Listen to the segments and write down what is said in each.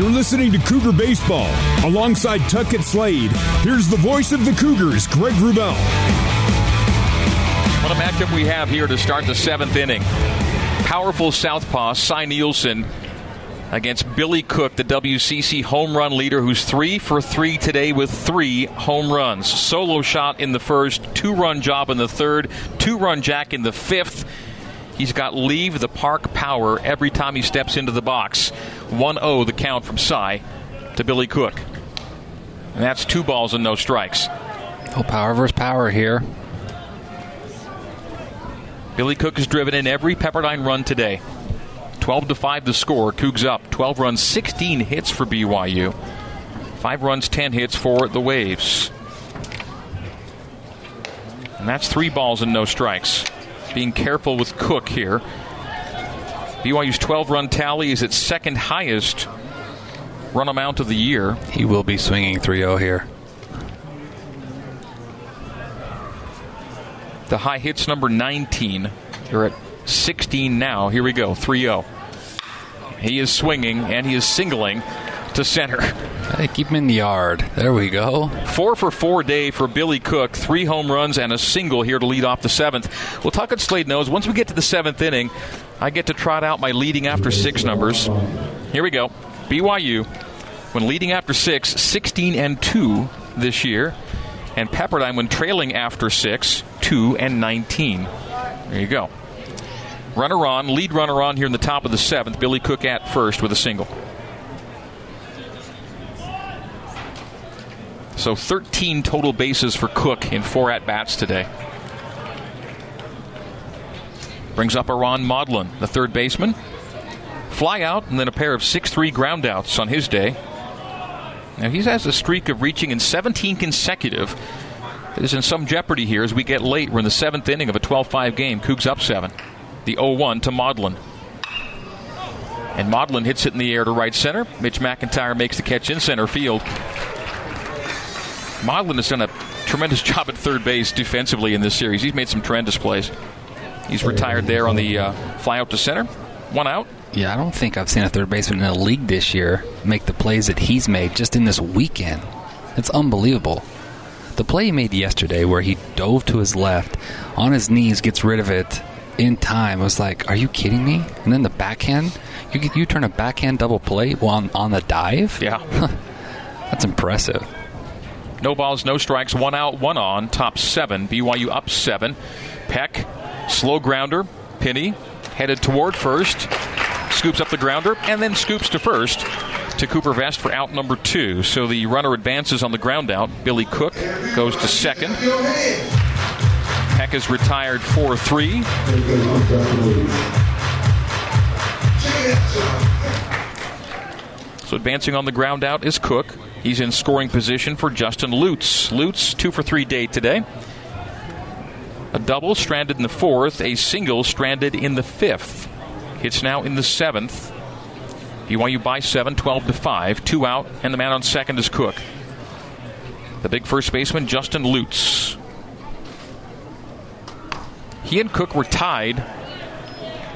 You're listening to Cougar Baseball. Alongside Tuckett Slade, here's the voice of the Cougars, Greg Wrubell. What a matchup we have here to start the seventh inning. Powerful southpaw, Cy Nielsen, against Billy Cook, the WCC home run leader, who's three for three today with three home runs. Solo shot in the first, two run job in the third, two run jack in the fifth. He's got leave the park power every time he steps into the box. 1 0 the count from Cy to Billy Cook. And that's two balls and no strikes. Oh, power versus power here. Billy Cook has driven in every Pepperdine run today. 12 to 5 the score. Cougs up. 12 runs, 16 hits for BYU. 5 runs, 10 hits for the Waves. And that's three balls and no strikes. Being careful with Cook here. BYU's 12 run tally is its second highest run amount of the year. He will be swinging 3 0 here. The high hits number 19. You're at 16 now. Here we go 3 0. He is swinging and he is singling to center. Hey, keep him in the yard. There we go. Four for four day for Billy Cook. Three home runs and a single here to lead off the seventh. Well, Tuckett Slade knows once we get to the seventh inning, I get to trot out my leading after six numbers. Here we go. BYU, when leading after six, 16 and 2 this year. And Pepperdine, when trailing after six, 2 and 19. There you go. Runner on, lead runner on here in the top of the seventh. Billy Cook at first with a single. So 13 total bases for Cook in four at bats today. Brings up Aron Modlin, the third baseman. Fly out and then a pair of 6 3 groundouts on his day. Now he has a streak of reaching in 17 consecutive. It is in some jeopardy here as we get late. We're in the seventh inning of a 12 5 game. Cougs up seven. The 0 1 to Modlin. And Modlin hits it in the air to right center. Mitch McIntyre makes the catch in center field. Modlin has done a tremendous job at third base defensively in this series. He's made some tremendous plays. He's retired there on the uh, fly out to center. One out. Yeah, I don't think I've seen a third baseman in the league this year make the plays that he's made just in this weekend. It's unbelievable. The play he made yesterday, where he dove to his left, on his knees, gets rid of it in time, I was like, "Are you kidding me?" And then the backhand, you you turn a backhand double play on on the dive. Yeah, that's impressive. No balls, no strikes, one out, one on. Top seven. BYU up seven. Peck, slow grounder. Penny headed toward first scoops up the grounder, and then scoops to first to Cooper Vest for out number two. So the runner advances on the ground out. Billy Cook goes to second. Peck is retired 4 3. So advancing on the ground out is Cook. He's in scoring position for Justin Lutz. Lutz, two for three day today. A double stranded in the fourth, a single stranded in the fifth. It's now in the seventh. BYU by seven, 12 to 5. Two out, and the man on second is Cook. The big first baseman, Justin Lutz. He and Cook were tied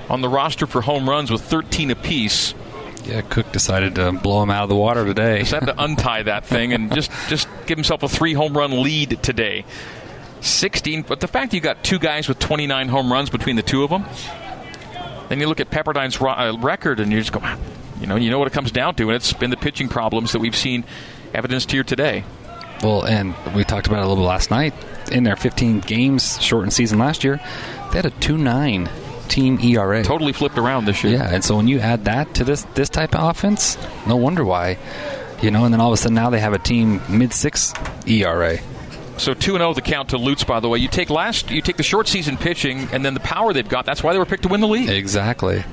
on the roster for home runs with 13 apiece. Yeah, Cook decided to blow him out of the water today. Just had to untie that thing and just just give himself a three home run lead today. 16, but the fact you got two guys with 29 home runs between the two of them, then you look at Pepperdine's uh, record and you just go, you know, you know what it comes down to, and it's been the pitching problems that we've seen evidenced here today. Well, and we talked about it a little bit last night. In their 15 games shortened season last year, they had a 2 9 team ERA. Totally flipped around this year. Yeah, and so when you add that to this this type of offense, no wonder why. You know, and then all of a sudden now they have a team mid six ERA. So two and oh zero the count to Lutz. By the way, you take last, you take the short season pitching, and then the power they've got. That's why they were picked to win the league. Exactly.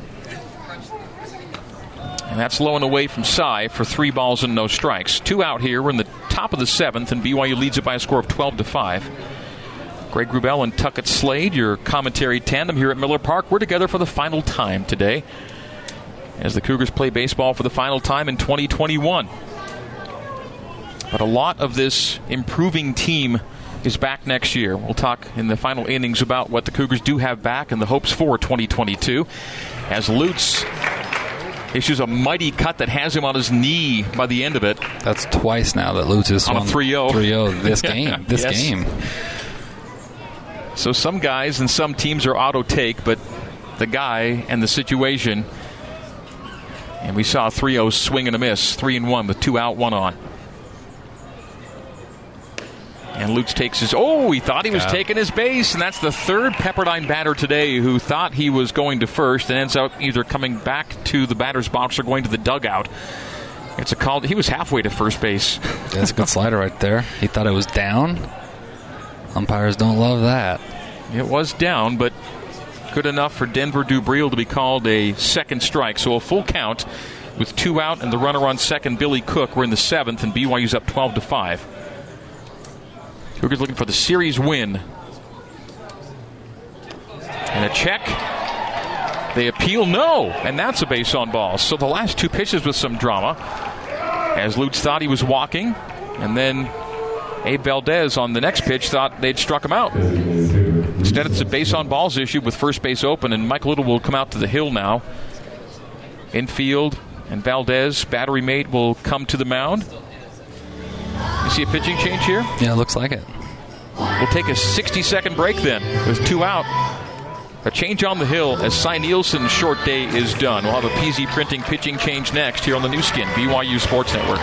And that's low and away from Cy for three balls and no strikes. Two out here. We're in the top of the seventh, and BYU leads it by a score of twelve to five. Greg Wrubell and Tuckett Slade, your commentary tandem here at Miller Park. We're together for the final time today as the Cougars play baseball for the final time in 2021. But a lot of this improving team is back next year. We'll talk in the final innings about what the Cougars do have back and the hopes for 2022. As Lutz issues a mighty cut that has him on his knee by the end of it. That's twice now that Lutz has on a 3-0. 3-0 this game. This yes. game. So some guys and some teams are auto take, but the guy and the situation. And we saw 3 0 swing and a miss, 3 and 1 with two out, one on. And Lutz takes his. Oh, he thought he was yeah. taking his base, and that's the third Pepperdine batter today who thought he was going to first and ends up either coming back to the batter's box or going to the dugout. It's a call. He was halfway to first base. That's a good slider right there. He thought it was down. Umpires don't love that. It was down, but good enough for Denver Dubreuil to be called a second strike. So a full count with two out and the runner on second, Billy Cook. We're in the seventh, and BYU's up 12 to 5. Cougars looking for the series win. And a check. They appeal no, and that's a base on balls. So the last two pitches with some drama. As Lutz thought he was walking, and then Abe Valdez on the next pitch thought they'd struck him out. Instead, it's a base on balls issue with first base open, and Mike Little will come out to the hill now. Infield, and Valdez, battery mate, will come to the mound. You see a pitching change here? Yeah, it looks like it. We'll take a 60 second break then with two out. A change on the hill as Cy Nielsen's short day is done. We'll have a PZ Printing pitching change next here on the Nu Skin, BYU Sports Network.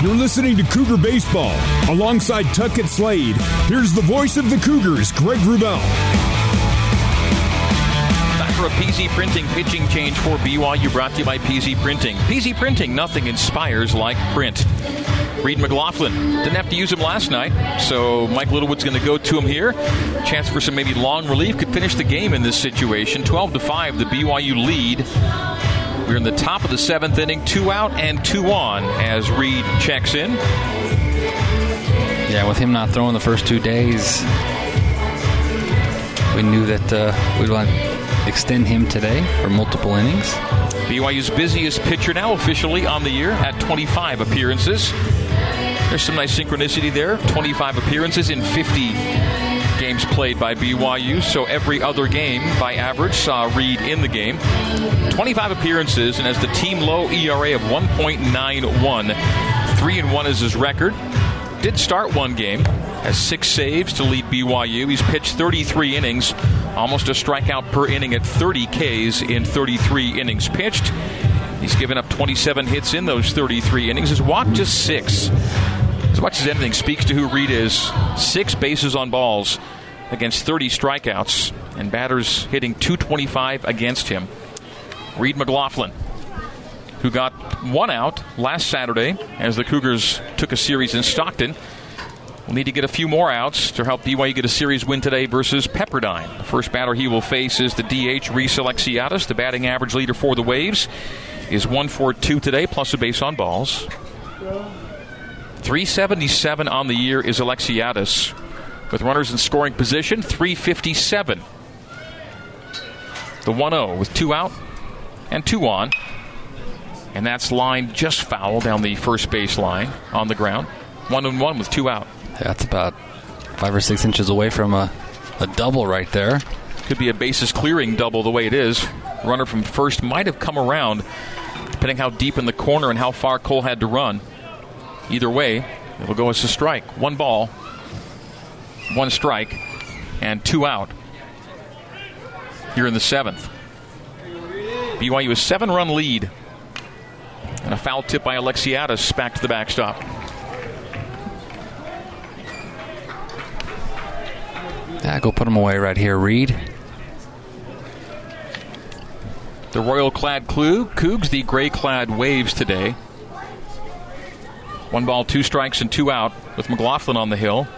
You're listening to Cougar Baseball alongside Tuckett Slade. Here's the voice of the Cougars, Greg Wrubell. Time for a PZ Printing pitching change for BYU brought to you by PZ Printing. PZ Printing, nothing inspires like print. Reed McLaughlin didn't have to use him last night, so Mike Littlewood's going to go to him here. Chance for some maybe long relief could finish the game in this situation. 12 to 5, the BYU lead. We're in the top of the seventh inning, two out and two on as Reed checks in. Yeah, with him not throwing the first two days, we knew that uh, we'd want to extend him today for multiple innings. BYU's busiest pitcher now officially on the year at 25 appearances. There's some nice synchronicity there. 25 appearances in 50 games played by BYU, so every other game by average saw Reed in the game. 25 appearances and has the team low ERA of 1.91. 3 and 1 is his record. Did start one game, has six saves to lead BYU. He's pitched 33 innings, almost a strikeout per inning at 30 Ks in 33 innings pitched. He's given up 27 hits in those 33 innings. His walk just six as much as anything, speaks to who Reed is. Six bases on balls against 30 strikeouts, and batters hitting 225 against him. Reed McLaughlin, who got one out last Saturday as the Cougars took a series in Stockton. Will need to get a few more outs to help BYU get a series win today versus Pepperdine. The first batter he will face is the DH Reese Alexiadis, the batting average leader for the Waves. Is 1 for 2 today, plus a base on balls. 377 on the year is Alexiadis. With runners in scoring position, 357. The 1 0 with two out and two on. And that's lined just foul down the first base line on the ground. One and one with two out. That's about five or six inches away from a, a double right there. Could be a bases clearing double the way it is. Runner from first might have come around, depending how deep in the corner and how far Cole had to run. Either way, it'll go as a strike. One ball, one strike, and two out here in the seventh. BYU a seven run lead. And a foul tip by Alexiadis back to the backstop. Yeah, go put him away right here, Reed. The royal clad clue, Cougs, the gray clad waves today. One ball, two strikes, and two out with McLaughlin on the hill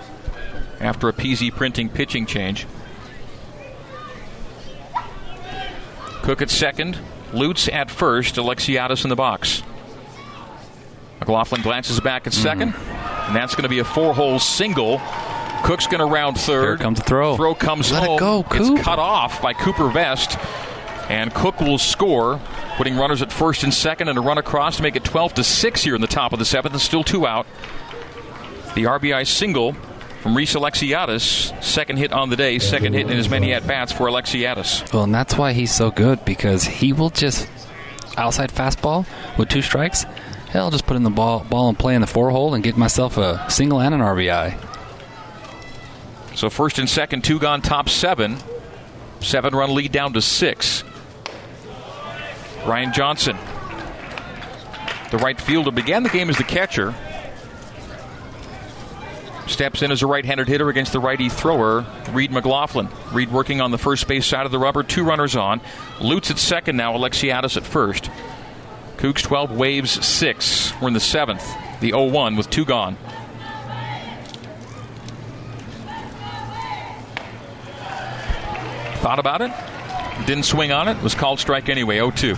after a PZ printing pitching change. Cook at second, Lutz at first, Alexiadis in the box. McLaughlin glances back at 2nd mm-hmm. and that's going to be a four hole single. Cook's going to round third. Here comes the throw. Throw comes Let home. It go, Coop. It's cut off by Cooper Vest, and Cook will score putting runners at first and second and a run across to make it 12 to 6 here in the top of the seventh and still two out. The RBI single from Reese Alexiadis, second hit on the day, second hit in as many at bats for Alexiadis. Well, and that's why he's so good because he will just outside fastball with two strikes, hell, I'll just put in the ball ball and play in the four hole and get myself a single and an RBI. So first and second, two gone, top seven. Seven run lead down to six. Ryan Johnson, the right fielder, began the game as the catcher. Steps in as a right handed hitter against the righty thrower, Reed McLaughlin. Reed working on the first base side of the rubber, two runners on. Lutz at second now, Alexiadis at first. Cougs 12, Waves 6. We're in the seventh, the 0 1 with two gone. Thought about it, didn't swing on it, was called strike anyway, 0 2.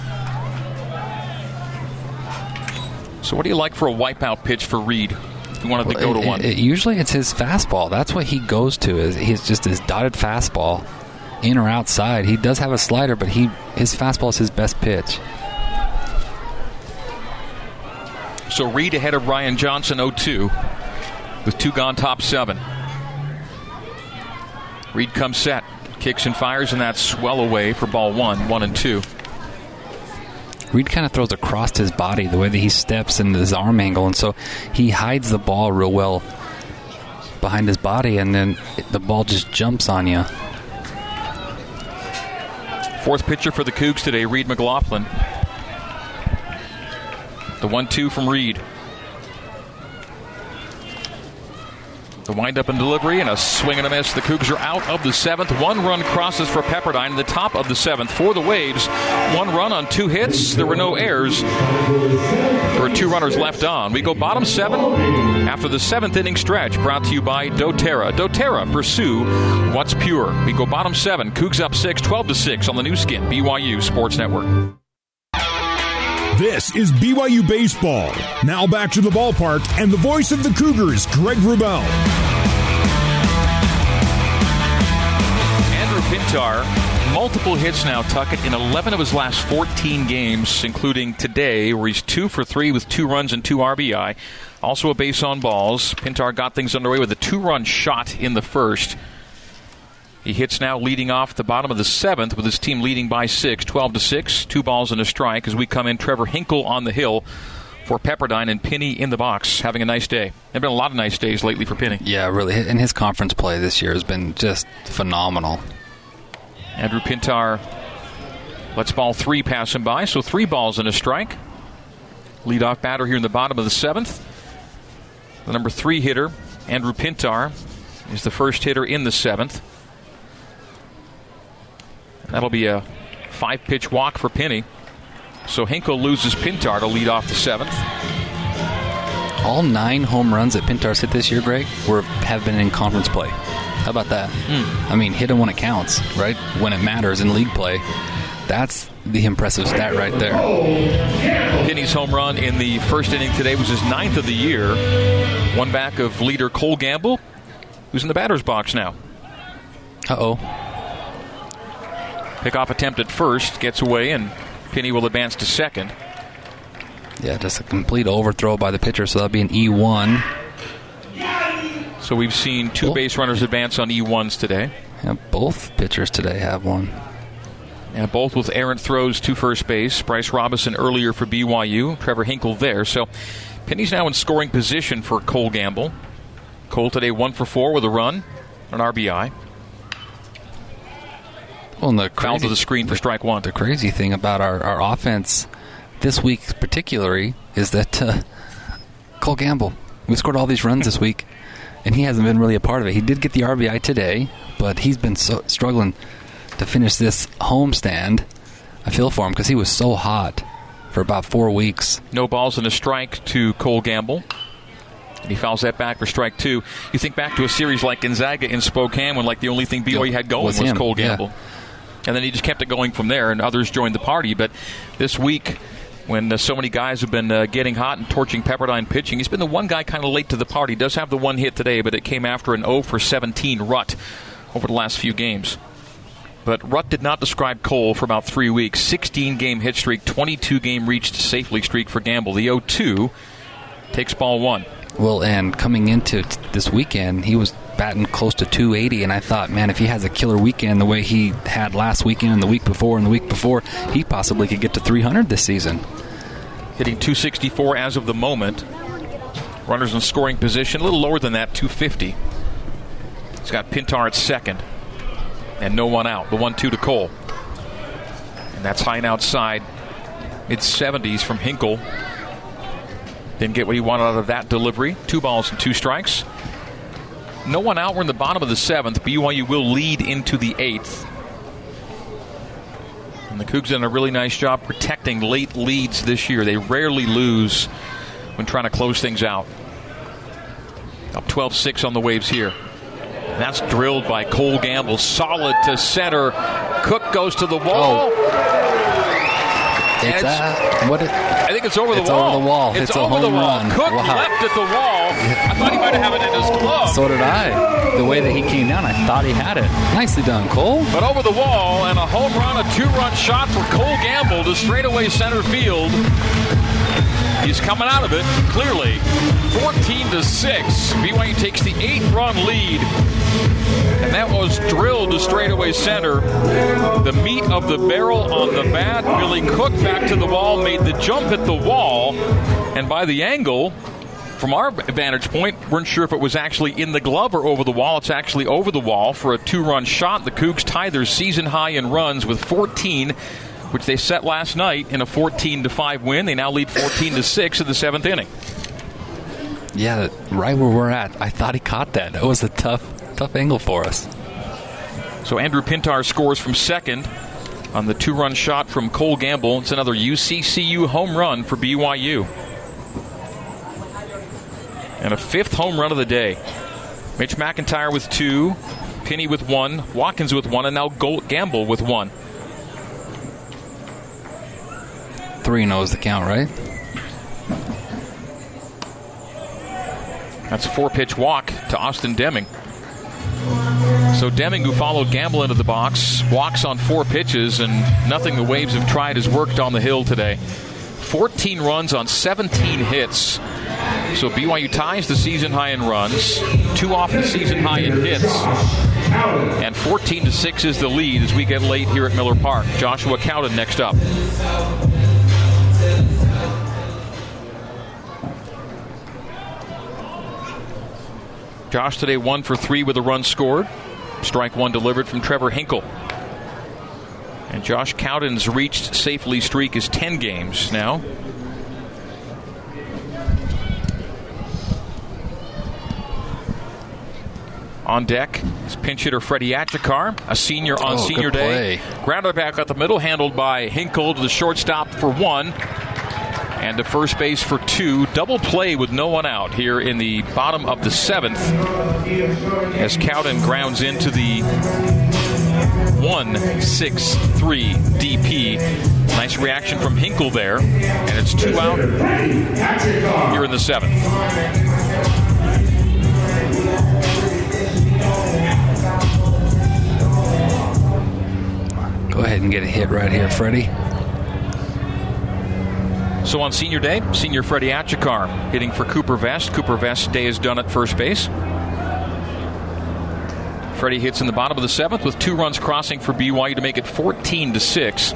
So, what do you like for a wipeout pitch for Reed? If you wanted to go to It- one. it- usually it's his fastball. That's what he goes to. Is he's just his dotted fastball, in or outside. He does have a slider, but he his fastball is his best pitch. So Reed ahead of Ryan Johnson 0 2 with two gone top seven. Reed comes set, kicks and fires, and that's well away for ball one, one and two. Reed kind of throws across his body the way that he steps and his arm angle, and so he hides the ball real well behind his body, and then the ball just jumps on you. Fourth pitcher for the Cougs today, Reed McLaughlin. The 1 2 from Reed. The windup and delivery and a swing and a miss. The Cougs are out of the seventh. One run crosses for Pepperdine in the top of the seventh for the Waves. One run on two hits. There were no errors. There were two runners left on. We go bottom seven after the seventh inning stretch. Brought to you by doTERRA. doTERRA, pursue what's pure. We go bottom seven. Cougs up six, 12 to 6 on the Nu Skin, BYU Sports Network. This is BYU Baseball. Now back to the ballpark and the voice of the Cougars, Greg Wrubell. Andrew Pintar, multiple hits now, Tuckett, in 11 of his last 14 games, including today, where he's two for three with two runs and two RBI. Also a base on balls. Pintar got things underway with a two run shot in the first. He hits now leading off the bottom of the seventh with his team leading by six, 12 to 6, two balls and a strike as we come in. Trevor Hinkle on the hill for Pepperdine and Penny in the box, having a nice day. There have been a lot of nice days lately for Penny. Yeah, really. And his conference play this year has been just phenomenal. Andrew Pintar lets ball three pass him by, so three balls and a strike. Leadoff batter here in the bottom of the seventh. The number three hitter, Andrew Pintar, is the first hitter in the seventh. That'll be a five pitch walk for Penny. So Hinkle loses Pintar to lead off the seventh. All nine home runs that Pintar's hit this year, Greg, were have been in conference play. How about that? I mean, hit him when it counts, right? When it matters in league play. That's the impressive stat right there. Penny's home run in the first inning today was his ninth of the year. One back of leader Cole Gamble, who's in the batter's box now. Uh oh. Pickoff attempt at first gets away, and Penny will advance to second. Yeah, just a complete overthrow by the pitcher, so that'll be an E E1. So we've seen two Cool. base runners advance on E1s today, Yeah, both pitchers today have one. and both with errant throws to first base. Bryce Robinson earlier for BYU, Trevor Hinkle there. So Penny's now in scoring position for Cole Gamble. Cole today one for four with a run, an RBI. And the Foul to the screen for strike one. the crazy thing about our, our offense this week, particularly, is that uh, Cole Gamble. We scored all these runs this week, and he hasn't been really a part of it. He did get the RBI today, but he's been so, struggling to finish this homestand. I feel for him because he was so hot for about four weeks. No balls and a strike to Cole Gamble. And he fouls that back for strike two. You think back to a series like Gonzaga in Spokane when like the only thing BYU had going Was was, Cole yeah. And then he just kept it going from there, and others joined the party. But this week, when uh, so many guys have been uh, getting hot and torching Pepperdine pitching, he's been the one guy kind of late to the party. Does have the one hit today, but it came after an 0 for 17 rut over the last few games. But Rutt did not describe Cole for about three weeks. 16 game hit streak, 22 game reached safely streak for Gamble. The 0 2 takes ball one. Well, and coming into t- this weekend, he was batting close to 280, and I thought, man, if he has a killer weekend the way he had last weekend and the week before and the week before, he possibly could get to 300 this season. Hitting 264 as of the moment. Runners in scoring position, a little lower than that, 250. He's got Pintar at second, and no one out. The 1 2 to Cole. And that's high and outside, mid 70s from Hinkle. Didn't get what he wanted out of that delivery. Two balls and two strikes. No one out. We're in the bottom of the seventh. BYU will lead into the eighth. And the Cougs done a really nice job protecting late leads this year. They rarely lose when trying to close things out. Up 12 6 on the waves here. That's drilled by Cole Gamble. Solid to center. Cook goes to the wall. Oh. It's, uh, what it, think it's over the it's wall. over the wall. It's, It's a over the wall. run. Cook Wow. left at the wall. I thought he might have it in his glove. so did I. The way that he came down, I thought he had it. Nicely done, Cole. But over the wall and a home run, a two-run shot for Cole Gamble to straightaway center field. He's coming out of it clearly. 14 to 6. BYU takes the eight-run lead. And that was drilled to straightaway center. The meat of the barrel on the bat. Billy Cook back to the wall, made the jump at the wall. And by the angle, from our vantage point, weren't sure if it was actually in the glove or over the wall. It's actually over the wall for a two run shot. The Cougs tie their season high in runs with 14, which they set last night in a 14 to 5 win. They now lead 14 to 6 in the seventh inning. Yeah, right where we're at. I thought he caught that. That was a tough, tough angle for us. So Andrew Pintar scores from second on the two run shot from Cole Gamble. It's another UCCU home run for BYU. And a fifth home run of the day. Mitch McIntyre with two, Penny with one, Watkins with one, and now Cole Gamble with one. 3 0 is the count, right? That's a four pitch walk to Austin Deming. So Deming, who followed Gamble into the box, walks on four pitches, and nothing the Waves have tried has worked on the hill today. 14 runs on 17 hits. So BYU ties the season high in runs, two off the season high in hits, and 14 to six is the lead as we get late here at Miller Park. Joshua Cowden next up. Josh today one for three with a run scored. Strike one delivered from Trevor Hinkle. And Josh Cowden's reached safely streak is 10 games now. On deck is pinch hitter Freddie Achikar, a senior on Oh, senior day. Grounder back at the middle, handled by Hinkle to the shortstop for one. And to first base for two. Double play with no one out here in the bottom of the seventh. As Cowden grounds into the 1 6 3 DP. Nice reaction from Hinkle there. And it's two out here in the seventh. Go ahead and get a hit right here, Freddie. So on senior day, senior Freddie Achikar hitting for Cooper Vest. Cooper Vest's day is done at first base. Freddie hits in the bottom of the seventh with two runs crossing for BYU to make it 14 to 6.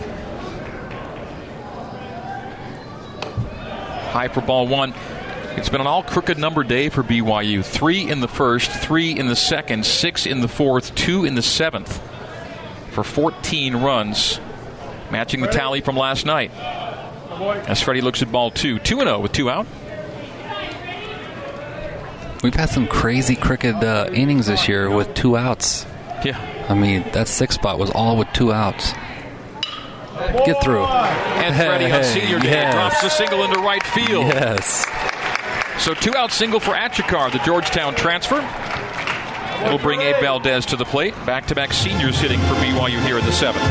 High for ball one. It's been an all crooked number day for BYU. Three in the first, three in the second, six in the fourth, two in the seventh for 14 runs, matching the tally from last night. As Freddie looks at ball two, 2 0 with two out. We've had some crazy cricket uh, innings this year with two outs. Yeah. I mean, that six spot was all with two outs. Get through. And Freddie on Hey, senior day yes. drops the single into right field. Yes. So two out single for Achikar, the Georgetown transfer. It'll bring Abe Valdez to the plate. Back to back seniors hitting for BYU here in the seventh.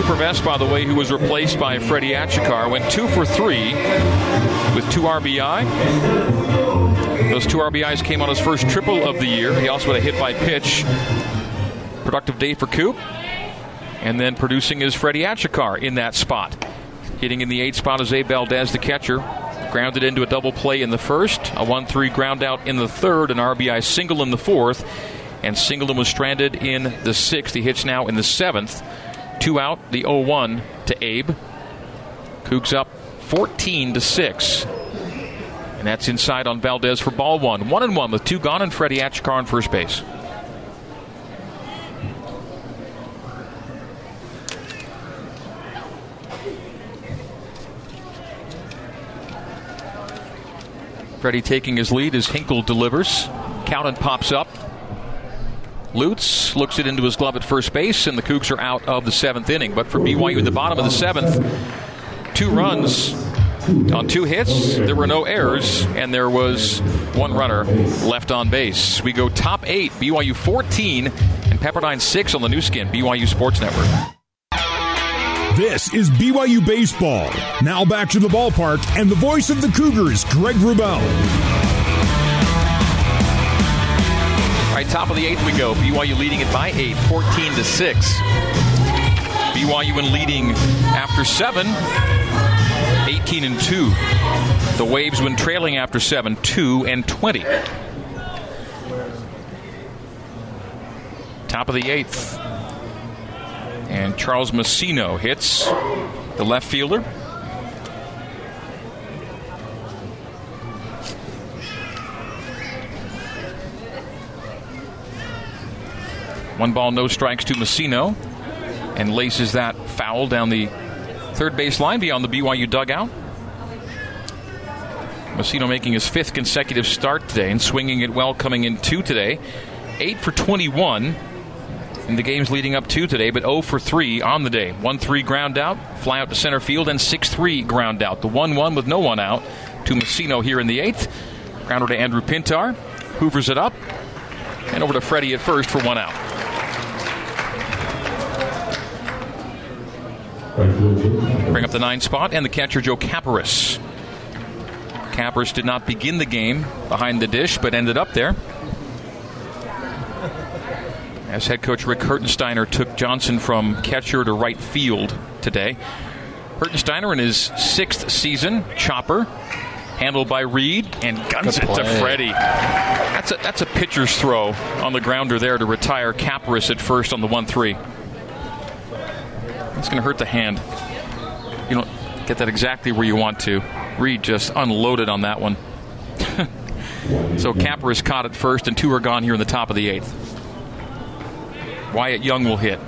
Cooper Vest, by the way, who was replaced by Freddie Achikar, went two for three with two RBI. Those two RBIs came on his first triple of the year. He also had a hit by pitch. Productive day for Coop. And then producing is Freddie Achikar in that spot. Hitting in the eighth spot is Abe Valdez, the catcher. Grounded into a double play in the first, a 1 3 ground out in the third, an RBI single in the fourth, and Singleton was stranded in the sixth. He hits now in the seventh. Two out, the 0 1 to Abe. Cougs up 14 to 6. And that's inside on Valdez for ball one. One and one with two gone and Freddie Achikar on first base. Freddie taking his lead as Hinkle delivers. Count and pops up. Lutz looks it into his glove at first base, and the Cougs are out of the seventh inning. But for BYU the bottom of the seventh, two runs on two hits. There were no errors, and there was one runner left on base. We go top eight, BYU 14, and Pepperdine 6 on the Nu Skin, BYU Sports Network. This is BYU Baseball. Now back to the ballpark and the voice of the Cougars, Greg Wrubell. Right, top of the eighth we go. BYU leading it by eight, 14 to 6. BYU in leading after seven, 18 and 2. The Waves when trailing after seven, 2 and 20. Top of the eighth. And Charles Massino hits the left fielder. One ball, no strikes to Massino, and laces that foul down the third base line beyond the BYU dugout. Massino making his fifth consecutive start today and swinging it well coming in two today. Eight for 21 in the games leading up to today, but 0 for 3 on the day. 1 3 ground out, fly out to center field, and 6 3 ground out. The 1 1 with no one out to Massino here in the eighth. Grounder to Andrew Pintar, hoovers it up, and over to Freddie at first for one out. Bring up the nine spot and the catcher Joe Caparis. Caparis did not begin the game behind the dish, but ended up there. As head coach Rick Hertensteiner took Johnson from catcher to right field today. Hertensteiner in his sixth season, chopper, handled by Reed and guns it to Freddie. That's a that's a pitcher's throw on the grounder there to retire Caparis at first on the one three. It's going to hurt the hand. You don't get that exactly where you want to. Reed just unloaded on that one. so Caparis caught at first, and two are gone here in the top of the eighth. Wyatt Young will hit.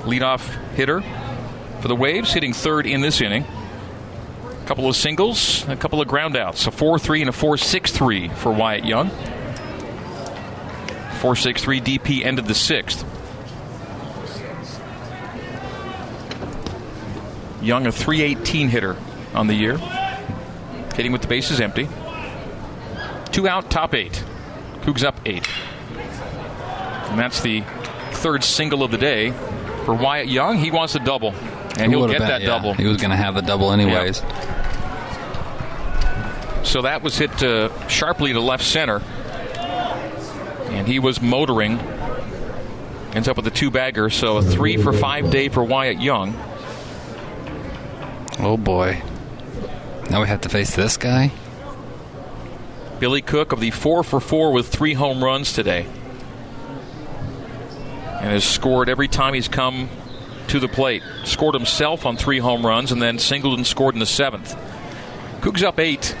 Leadoff hitter for the Waves, hitting third in this inning. A couple of singles, a couple of groundouts. A 4 3 and a 4 6 3 for Wyatt Young. 4 6 3 DP ended the sixth. Young, a 318 hitter on the year. Hitting with the bases empty. Two out, top eight. Cougs up eight. And that's the third single of the day for Wyatt Young. He wants a double, and he'll get been, that yeah. double. He was going to have the double anyways. So that was hit uh, sharply to left center, and he was motoring. Ends up with a two bagger, so a three for five day for Wyatt Young. Oh boy. Now we have to face this guy? Billy Cook of the four for four with three home runs today. And has scored every time he's come to the plate. Scored himself on three home runs and then singled and scored in the seventh. Cougs up eight.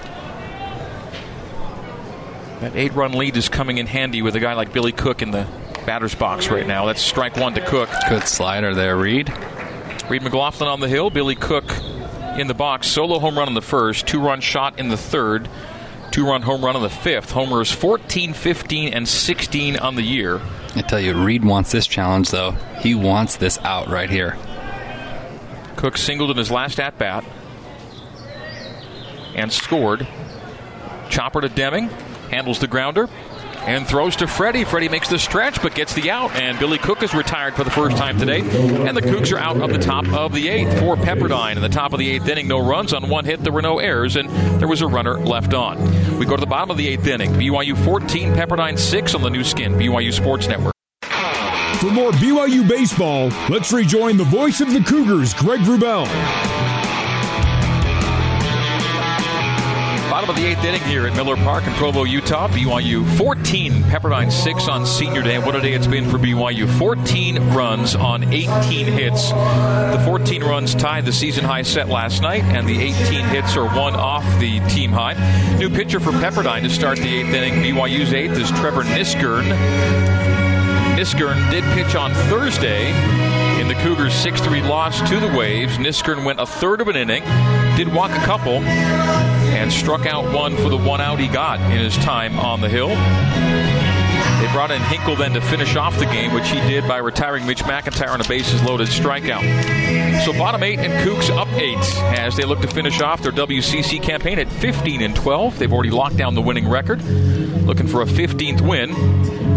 That eight run lead is coming in handy with a guy like Billy Cook in the batter's box right now. That's strike one to Cook. Good slider there, Reed. Reed McLaughlin on the hill. Billy Cook in the box. Solo home run in the first. Two run shot in the third. Two run home run in the fifth. Homers 14, 15, and 16 on the year. I tell you, Reed wants this challenge, though. He wants this out right here. Cook singled in his last at bat and scored. Chopper to Deming. Handles the grounder and throws to Freddie. Freddie makes the stretch but gets the out, and Billy Cook is retired for the first time today. And the Cougs are out of the top of the eighth for Pepperdine. In the top of the eighth inning, no runs on one hit. There were no errors, and there was a runner left on. We go to the bottom of the eighth inning. BYU 14, Pepperdine 6 on the Nu Skin, BYU Sports Network. For more BYU baseball, let's rejoin the voice of the Cougars, Greg Wrubell. Bottom of the eighth inning here at Miller Park in Provo, Utah. BYU 14, Pepperdine 6 on senior day. What a day it's been for BYU. 14 runs on 18 hits. The 14 runs tied the season high set last night, and the 18 hits are one off the team high. New pitcher for Pepperdine to start the eighth inning. BYU's eighth is Trevor Niskern. Niskern did pitch on Thursday in the Cougars' 6 3 loss to the Waves. Niskern went a third of an inning, did walk a couple, and struck out one for the one out he got in his time on the hill. They brought in Hinkle then to finish off the game, which he did by retiring Mitch McIntyre on a bases loaded strikeout. So bottom eight and Cougs up eight as they look to finish off their WCC campaign at 15 and 12. They've already locked down the winning record, looking for a 15th win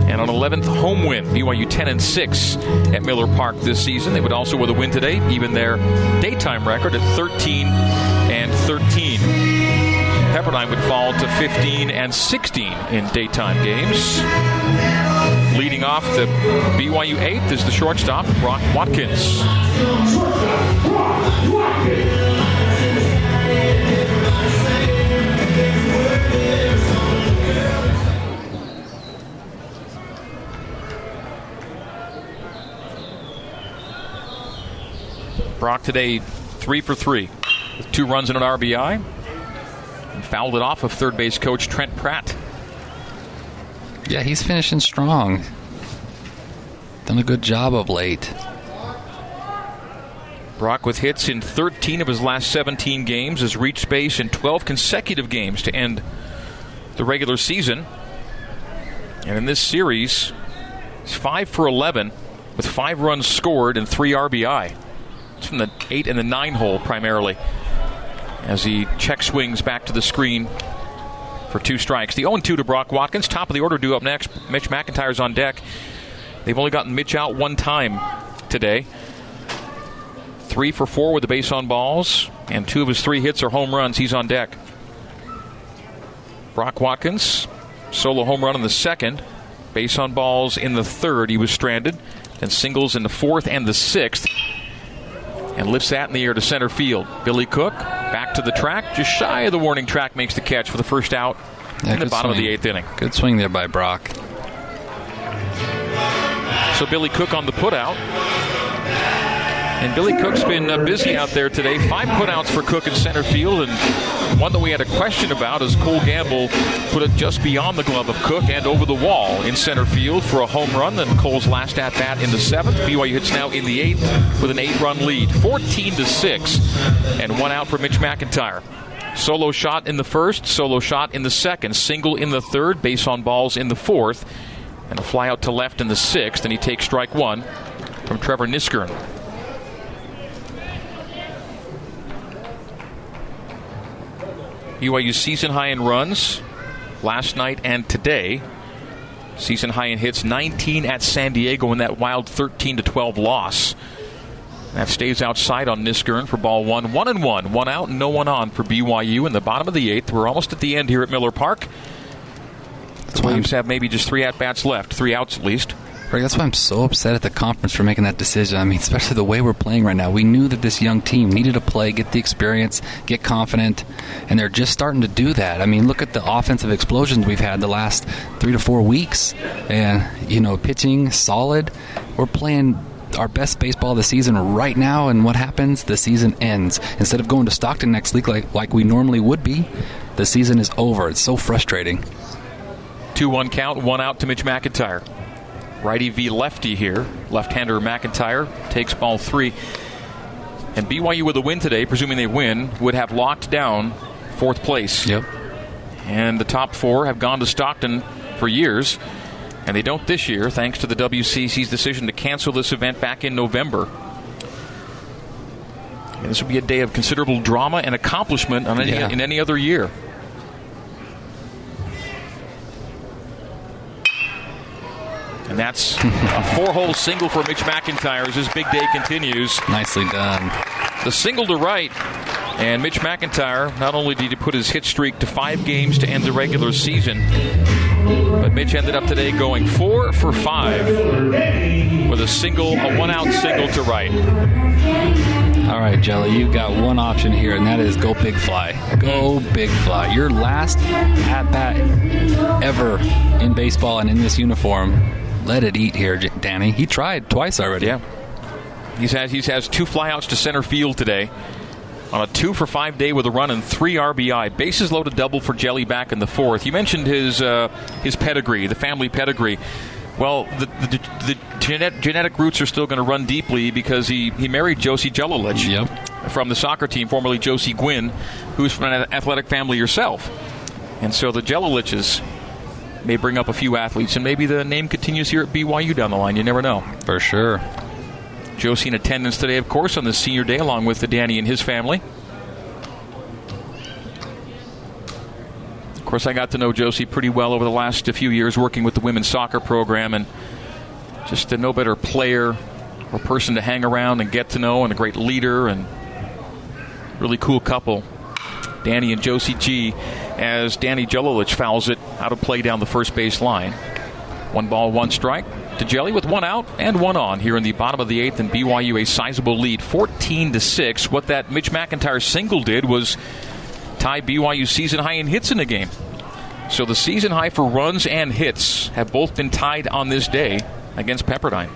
and an 11th home win. BYU 10 and 6 at Miller Park this season. They would also with a win today, even their daytime record at 13 and 13. Pepperdine would fall to 15 and 16 in daytime games. Leading off the BYU 8th is the shortstop, Brock Watkins. Brock today three for three with two runs and an RBI. And fouled it off of third base coach Trent Pratt. Yeah, he's finishing strong. Done a good job of late. Brock with hits in 13 of his last 17 games has reached base in 12 consecutive games to end the regular season. And in this series, he's 5 for 11 with 5 runs scored and 3 RBI. It's from the eight and the nine hole primarily. As he check swings back to the screen for two strikes. The 0 2 to Brock Watkins. Top of the order due up next. Mitch McIntyre's on deck. They've only gotten Mitch out one time today. Three for four with the base on balls, and two of his three hits are home runs. He's on deck. Brock Watkins, solo home run in the second. Base on balls in the third. He was stranded. And singles in the fourth and the sixth and lifts that in the air to center field. Billy Cook back to the track, just shy of the warning track, makes the catch for the first out yeah, in the bottom swing. of the eighth inning. Good swing there by Brock. So Billy Cook on the putout. And Billy Cook's been uh, busy out there today. Five putouts for Cook in center field, and one that we had a question about is Cole Gamble put it just beyond the glove of Cook and over the wall in center field for a home run. Then Cole's last at bat in the seventh. BYU hits now in the eighth with an eight-run lead, 14 to six, and one out for Mitch McIntyre. Solo shot in the first, solo shot in the second, single in the third, base on balls in the fourth, and a fly out to left in the sixth, and he takes strike one from Trevor Niskern. BYU season high in runs last night and today. Season high in hits 19 at San Diego in that wild 13 to 12 loss. That stays outside on Niskern for ball one. One and one. One out, and no one on for BYU in the bottom of the eighth. We're almost at the end here at Miller Park. The Williams have maybe just three at bats left, three outs at least. That's why I'm so upset at the conference for making that decision. I mean, especially the way we're playing right now. We knew that this young team needed to play, get the experience, get confident, and they're just starting to do that. I mean, look at the offensive explosions we've had the last three to four weeks. And, you know, pitching solid. We're playing our best baseball the season right now, and what happens? The season ends. Instead of going to Stockton next week like, like we normally would be, the season is over. It's so frustrating. 2 1 count, one out to Mitch McIntyre. Righty v lefty here. Left hander McIntyre takes ball three. And BYU with a win today, presuming they win, would have locked down fourth place. Yep. And the top four have gone to Stockton for years, and they don't this year, thanks to the WCC's decision to cancel this event back in November. And this will be a day of considerable drama and accomplishment any, yeah. in any other year. And that's a four hole single for Mitch McIntyre as his big day continues. Nicely done. The single to right. And Mitch McIntyre, not only did he put his hit streak to five games to end the regular season, but Mitch ended up today going four for five with a single, a one out single to right. All right, Jelly, you've got one option here, and that is go big fly. Go big fly. Your last at bat ever in baseball and in this uniform. Let it eat here, Danny. He tried twice already. Yeah. He's had he's has two flyouts to center field today on a two for five day with a run and three RBI. Bases loaded double for Jelly back in the fourth. You mentioned his uh, his pedigree, the family pedigree. Well, the, the, the genet- genetic roots are still going to run deeply because he, he married Josie Jelilich yep. from the soccer team, formerly Josie Gwynn, who's from an athletic family yourself. And so the Jeliliches may bring up a few athletes, and maybe the name continues here at BYU down the line. You never know. For sure. Josie in attendance today, of course, on the senior day, along with the Danny and his family. Of course, I got to know Josie pretty well over the last few years working with the women's soccer program, and just a no better player or person to hang around and get to know, and a great leader, and really cool couple. Danny and Josie G, as Danny Jelilich fouls it out of play down the first base line. One ball, one strike to Jelly with one out and one on here in the bottom of the eighth, and BYU a sizable lead, 14 to six. What that Mitch McIntyre single did was tie BYU season high in hits in the game. So the season high for runs and hits have both been tied on this day against Pepperdine.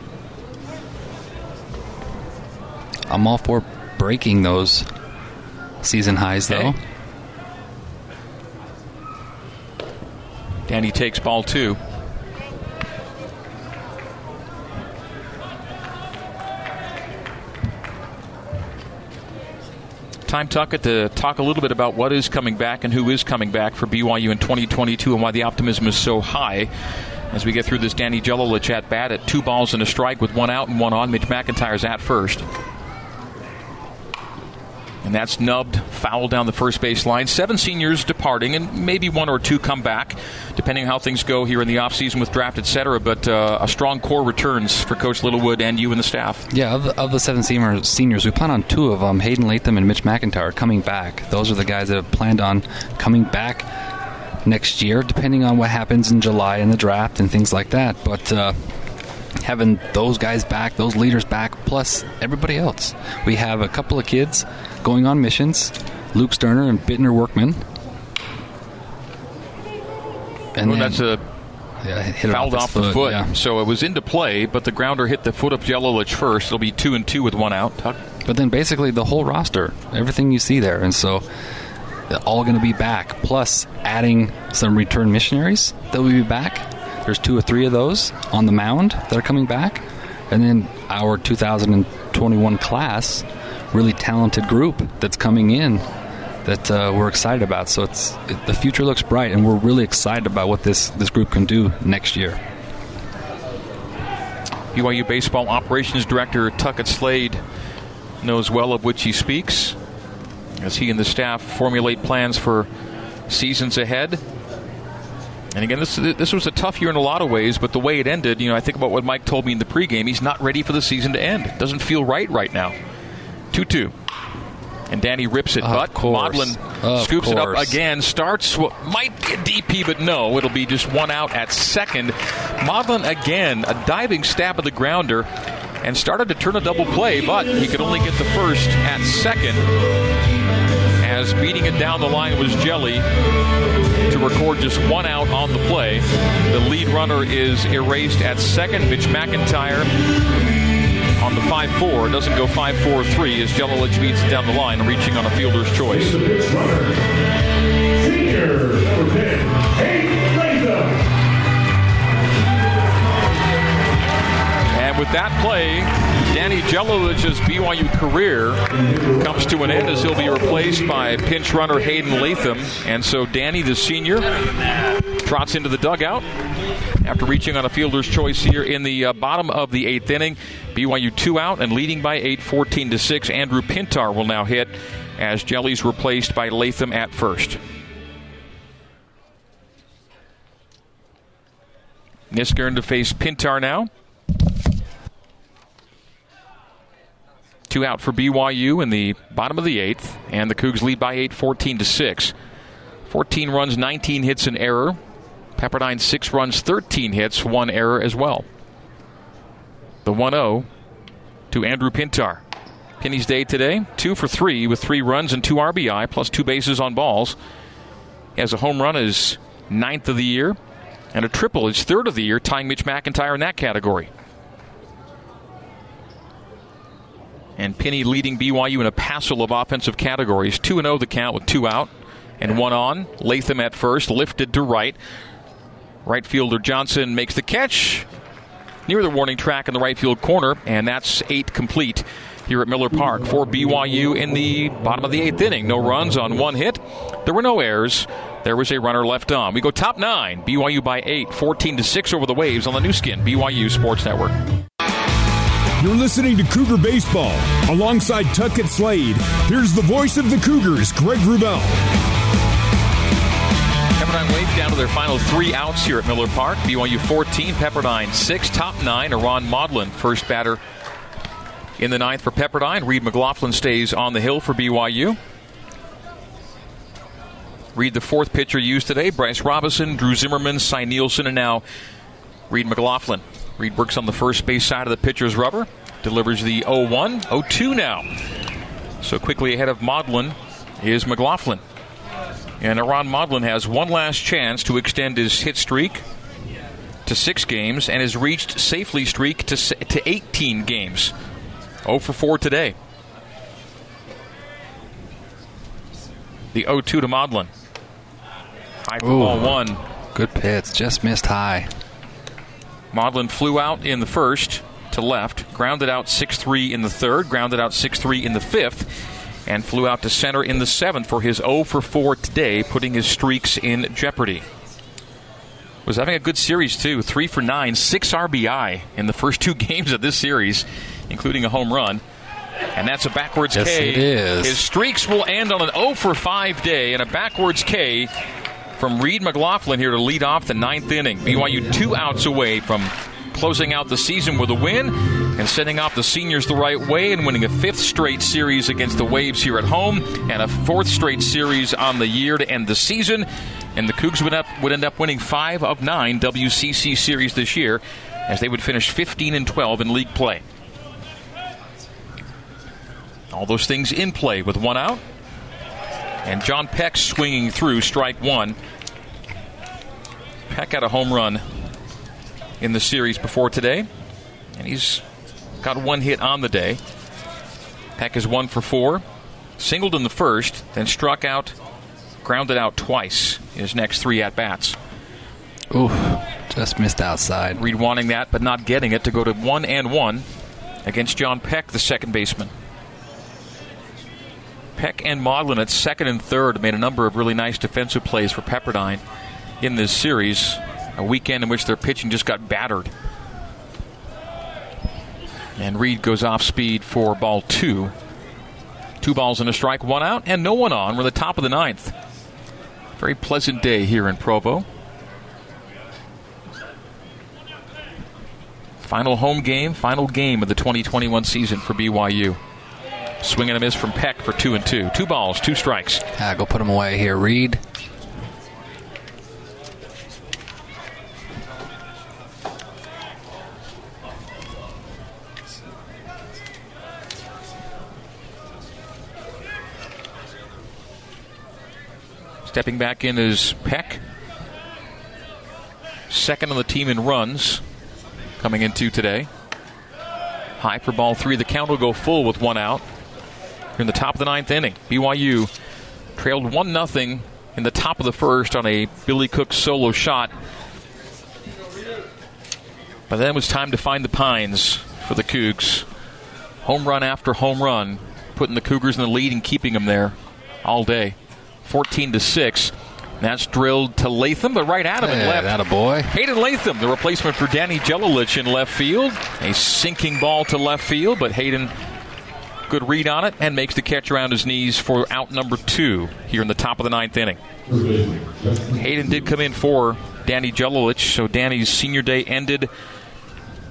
I'm all for breaking those season highs, though. Danny takes ball two. time, Tuckett, to talk a little bit about what is coming back and who is coming back for BYU in 2022 and why the optimism is so high as we get through this Danny Jelilich at bat at two balls and a strike with one out and one on. Mitch McIntyre's at first. And that's nubbed, foul down the first base line. Seven seniors departing, and maybe one or two come back, depending on how things go here in the offseason with draft, etc. But uh, a strong core returns for Coach Littlewood and you and the staff. Yeah, of the, of the seven seniors, seniors, we plan on two of them, Hayden Latham and Mitch McIntyre, coming back. Those are the guys that have planned on coming back next year, depending on what happens in July in the draft and things like that. But uh, having those guys back, those leaders back, plus everybody else. We have a couple of kids going on missions Luke Sterner and Bittner Workman. And well, that's a yeah, hit fouled off, off the foot. foot. Yeah. So it was into play, but the grounder hit the foot of Jelilich first. It'll be two and two with one out. Tuck. But then basically the whole roster, everything you see there, and so they're all going to be back. Plus adding some return missionaries that will be back. There's two or three of those on the mound that are coming back, and then our 2021 class, really talented group that's coming in that uh, we're excited about. So it's it, the future looks bright, and we're really excited about what this this group can do next year. BYU baseball operations director Tuckett Slade knows well of which he speaks as he and the staff formulate plans for seasons ahead. And again, this this was a tough year in a lot of ways, but the way it ended, you know, I think about what Mike told me in the pregame. He's not ready for the season to end. It doesn't feel right right now. Two-two. And Danny rips it, of but course. Modlin of scoops course. it up again. Starts what might be a DP, but no, it'll be just one out at second. Modlin again, a diving stab of the grounder, and started to turn a double play, but he could only get the first at second. As beating it down the line was Jelly to record just one out on the play. The lead runner is erased at second. Mitch McIntyre on the 5 4. Doesn't go 5 4 3 as Jelilich beats it down the line, reaching on a fielder's choice. And with that play, Danny Jelilich's BYU career comes to an end as he'll be replaced by pinch runner Hayden Latham. And so Danny, the senior, trots into the dugout after reaching on a fielder's choice here in the uh, bottom of the eighth inning. BYU two out and leading by eight, 14 to 6. Andrew Pintar will now hit as Jelly's replaced by Latham at first. Niskanen to face Pintar now. Two out for BYU in the bottom of the eighth, and the Cougs lead by eight, 14 to 6. 14 runs, 19 hits, and error. Pepperdine, six runs, 13 hits, one error as well. The 1 0 to Andrew Pintar. Penny's day today, two for three with three runs and two RBI, plus two bases on balls. He has a home run his ninth of the year, and a triple his third of the year, tying Mitch McIntyre in that category. And Penny leading BYU in a passel of offensive categories. 2 0 the count with two out and one on. Latham at first, lifted to right. Right fielder Johnson makes the catch near the warning track in the right field corner, and that's eight complete here at Miller Park for BYU in the bottom of the eighth inning. No runs on one hit. There were no errors. There was a runner left on. We go top nine. BYU by eight, 14 to 6 over the waves on the Nu Skin, BYU Sports Network. You're listening to Cougar Baseball. Alongside Tuckett Slade, here's the voice of the Cougars, Greg Wrubell. Pepperdine Wave down to their final three outs here at Miller Park. BYU 14, Pepperdine 6. Top nine, Aaron Maudlin, first batter in the ninth for Pepperdine. Reed McLaughlin stays on the hill for BYU. Reed, the fourth pitcher used today. Bryce Robinson, Drew Zimmerman, Cy Nielsen, and now Reed McLaughlin. Reed works on the first base side of the pitcher's rubber. Delivers the 0 1, 0 2 now. So quickly ahead of Maudlin is McLaughlin. And Aaron Maudlin has one last chance to extend his hit streak to six games and has reached safely streak to, to 18 games. 0 for 4 today. The 0 2 to Maudlin. High for ball one. Good pitch. Just missed high. Maudlin flew out in the first to left, grounded out 6 3 in the third, grounded out 6 3 in the fifth, and flew out to center in the seventh for his 0 for 4 today, putting his streaks in jeopardy. Was having a good series, too. 3 for 9, 6 RBI in the first two games of this series, including a home run. And that's a backwards yes, K. It is. His streaks will end on an 0 for 5 day and a backwards K from Reed McLaughlin here to lead off the ninth inning. BYU two outs away from closing out the season with a win and sending off the seniors the right way and winning a fifth straight series against the Waves here at home and a fourth straight series on the year to end the season. And the Cougs would, up, would end up winning five of nine WCC series this year as they would finish 15 and 12 in league play. All those things in play with one out. And John Peck swinging through strike one. Peck had a home run in the series before today, and he's got one hit on the day. Peck is one for four, singled in the first, then struck out, grounded out twice in his next three at bats. Ooh, just missed outside. Reed wanting that, but not getting it to go to one and one against John Peck, the second baseman. Peck and Maudlin at second and third made a number of really nice defensive plays for Pepperdine in this series. A weekend in which their pitching just got battered. And Reed goes off speed for ball two. Two balls and a strike, one out, and no one on. We're the top of the ninth. Very pleasant day here in Provo. Final home game, final game of the 2021 season for BYU. Swing and a miss from Peck for two and two. Two balls, two strikes. Ah, go put him away here, Reed. Stepping back in is Peck. Second on the team in runs coming into today. High for ball three. The count will go full with one out. Here in the top of the ninth inning. BYU trailed 1 0 in the top of the first on a Billy Cook solo shot. But then it was time to find the pines for the Cougs. Home run after home run, putting the Cougars in the lead and keeping them there all day. 14 to 6. That's drilled to Latham, but right at him hey, and left. That a boy. Hayden Latham, the replacement for Danny Jelilich in left field. A sinking ball to left field, but Hayden good read on it and makes the catch around his knees for out number two here in the top of the ninth inning. Hayden did come in for Danny Jelilich, so Danny's senior day ended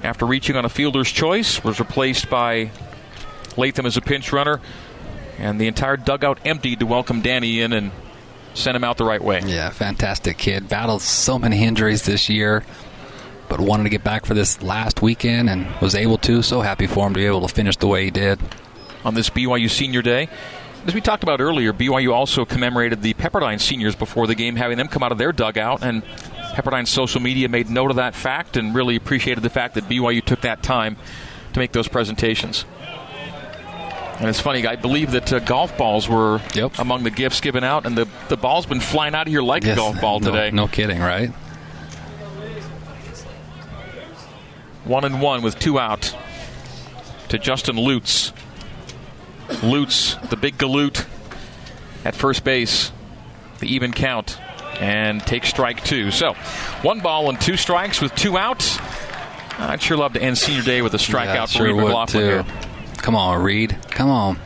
after reaching on a fielder's choice, was replaced by Latham as a pinch runner, and the entire dugout emptied to welcome Danny in and send him out the right way. Yeah, fantastic kid. Battled so many injuries this year, but wanted to get back for this last weekend and was able to. So happy for him to be able to finish the way he did. On this BYU Senior Day, as we talked about earlier, BYU also commemorated the Pepperdine seniors before the game, having them come out of their dugout. And Pepperdine's social media made note of that fact and really appreciated the fact that BYU took that time to make those presentations. And it's funny, I believe that uh, golf balls were yep. among the gifts given out, and the, the ball's been flying out of here like yes, a golf ball no, today. No kidding, right? One and one with two out to Justin Lutz. Lutz, the big galoot at first base, the even count, and take strike two. So, one ball and two strikes with two outs. I'd sure love to end senior day with a strikeout yeah, for sure Reed McLaughlin here. Come on, Reed. Come on.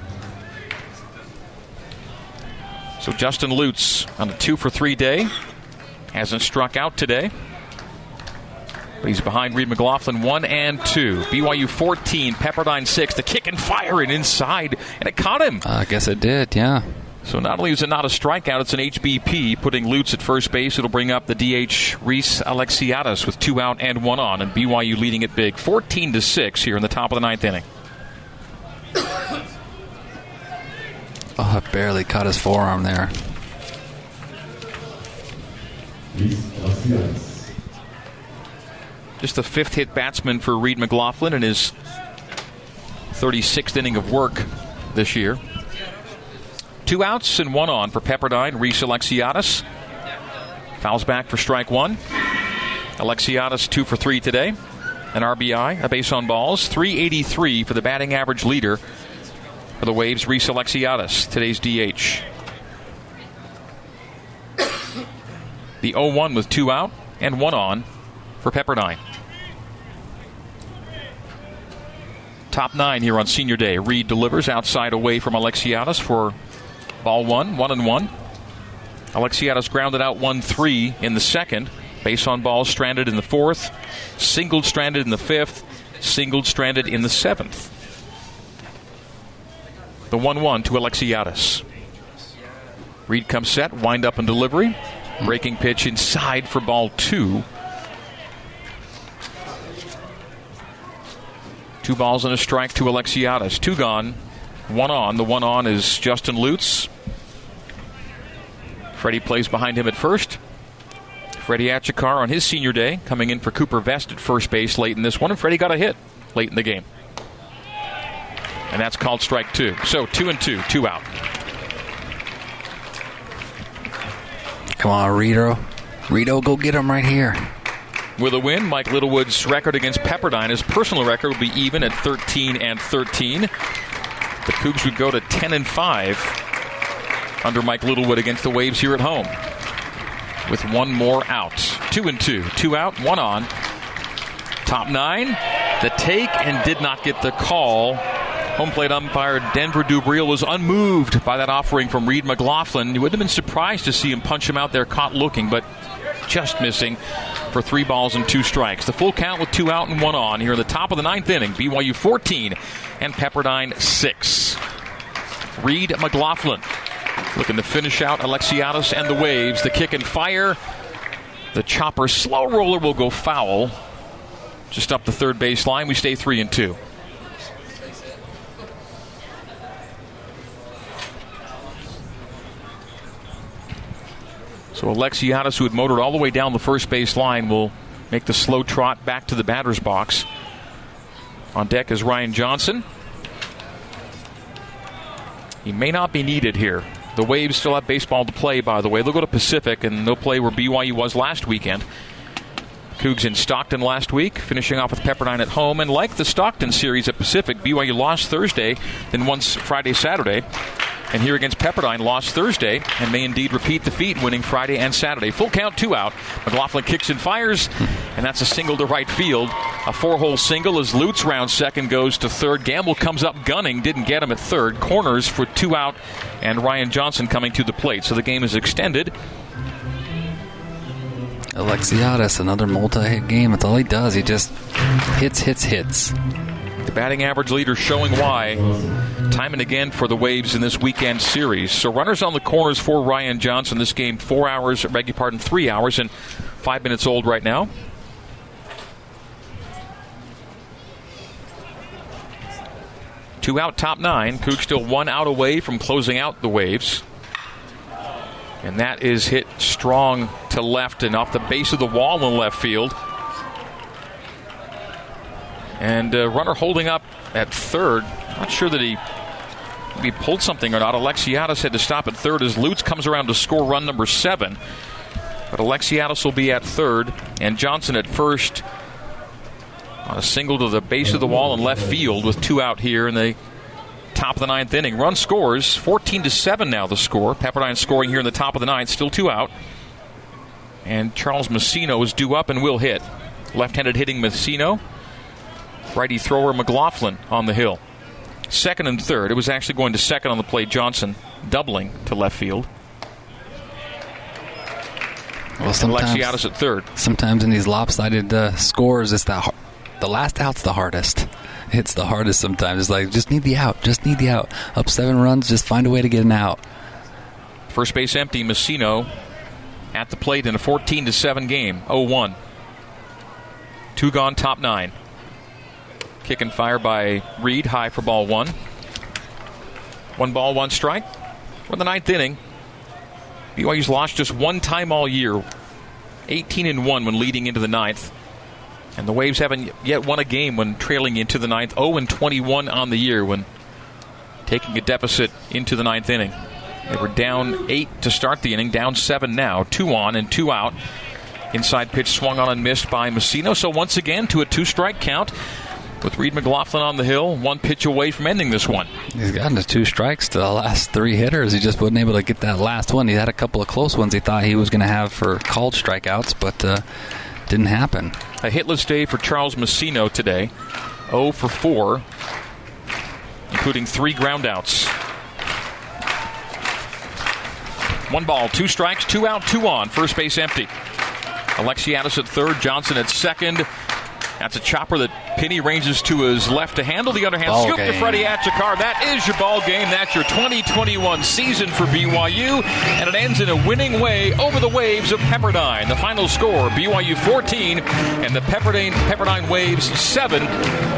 So Justin Lutz on a two for three day. Hasn't struck out today. But he's behind Reed McLaughlin, one and two. BYU 14, Pepperdine six. The kick and fire and inside, and it caught him. Uh, I guess it did, yeah. So not only is it not a strikeout, it's an HBP, putting Lutz at first base. It'll bring up the DH Reese Alexiadis with two out and one on, and BYU leading it big, 14 to six here in the top of the ninth inning. Oh, I barely caught his forearm there. Just the fifth hit batsman for Reed McLaughlin in his 36th inning of work this year. Two outs and one on for Pepperdine. Reese Alexiadis fouls back for strike one. Alexiadis two for three today. An RBI, a base on balls. 383 for the batting average leader for the Waves, Reese Alexiadis, today's DH. The 0 1 with two out and one on for Pepperdine. Top nine here on senior day. Reed delivers outside away from Alexiadis for ball one, one and one. Alexiadis grounded out 1 3 in the second. Base on balls stranded in the fourth. Singled stranded in the fifth. Singled stranded in the seventh. The 1 1 to Alexiadis. Reed comes set, wind up and delivery. Breaking pitch inside for ball two. Two balls and a strike to Alexiadis. Two gone, one on. The one on is Justin Lutz. Freddie plays behind him at first. Freddie Achikar on his senior day, coming in for Cooper Vest at first base late in this one, and Freddie got a hit late in the game. And that's called strike two. So two and two, two out. Come on, Rito. Rito, go get him right here. With a win, Mike Littlewood's record against Pepperdine, his personal record will be even at 13 and 13. The Cougs would go to 10 and 5 under Mike Littlewood against the Waves here at home. With one more out. Two and two. Two out, one on. Top nine. The take and did not get the call. Home plate umpire Denver Dubril was unmoved by that offering from Reed McLaughlin. You wouldn't have been surprised to see him punch him out there caught looking, but just missing for three balls and two strikes. The full count with two out and one on here in the top of the ninth inning. BYU 14 and Pepperdine 6. Reed McLaughlin looking to finish out Alexiadis and the Waves. The kick and fire. The chopper slow roller will go foul. Just up the third baseline. We stay three and two. So Alexiadis, who had motored all the way down the first base line, will make the slow trot back to the batter's box. On deck is Ryan Johnson. He may not be needed here. The Waves still have baseball to play, by the way. They'll go to Pacific, and they'll play where BYU was last weekend. Cougs in Stockton last week, finishing off with Pepperdine at home. And like the Stockton series at Pacific, BYU lost Thursday, then won Friday, Saturday. And here against Pepperdine, lost Thursday and may indeed repeat the feat, winning Friday and Saturday. Full count, two out. McLaughlin kicks and fires, and that's a single to right field. A four hole single as Lutz round second goes to third. Gamble comes up gunning, didn't get him at third. Corners for two out, and Ryan Johnson coming to the plate. So the game is extended. Alexiadis, another multi hit game. That's all he does. He just hits, hits, hits. The batting average leader showing why time and again for the Waves in this weekend series. So runners on the corners for Ryan Johnson. This game four hours, beg your pardon, three hours and five minutes old right now. Two out, top nine. Cougs still one out away from closing out the Waves. And that is hit strong to left and off the base of the wall in left field. And uh, runner holding up at third. Not sure that he he pulled something or not. Alexiadis had to stop at third as Lutz comes around to score run number seven. But Alexiadis will be at third, and Johnson at first on a single to the base of the wall in left field with two out here in the top of the ninth inning. Run scores 14 to 7 now the score. Pepperdine scoring here in the top of the ninth, still two out. And Charles Messino is due up and will hit. Left handed hitting Messino. Righty thrower McLaughlin on the hill. Second and third. It was actually going to second on the play. Johnson doubling to left field. Well, sometimes, Alexiadis at third. Sometimes in these lopsided uh, scores, it's that the last out's the hardest. It's the hardest sometimes. It's like just need the out, just need the out. Up seven runs, just find a way to get an out. First base empty. Messino at the plate in a 14 to seven game. 0-1. Two gone, top nine. Kick and fire by Reed, high for ball one. One ball, one strike. For the ninth inning, BYU's lost just one time all year, 18 and one when leading into the ninth. And the Waves haven't yet won a game when trailing into the ninth. 0 and 21 on the year when taking a deficit into the ninth inning. They were down eight to start the inning, down seven now. Two on and two out. Inside pitch swung on and missed by Messino. So once again, to a two strike count with Reed McLaughlin on the hill, one pitch away from ending this one. He's gotten to two strikes to the last three hitters. He just wasn't able to get that last one. He had a couple of close ones he thought he was going to have for called strikeouts, but uh, didn't happen. A hitless day for Charles Messino today. 0 for 4, including three groundouts. One ball, two strikes, two out, two on. First base empty. Alexiadis at third, Johnson at second. That's a chopper that Penny ranges to his left to handle. The underhand Ball scoop game. to Freddie Achikar. That is your ball game. That's your 2021 season for BYU, and it ends in a winning way over the Waves of Pepperdine. The final score: BYU 14 and the Pepperdine Pepperdine Waves 7.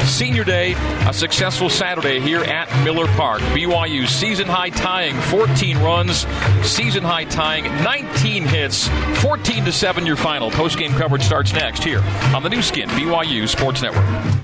Senior Day, a successful Saturday here at Miller Park. BYU season high tying 14 runs, season high tying 19 hits, 14 to 7 your final. Post game coverage starts next here on the Nu Skin BYU Sports Network.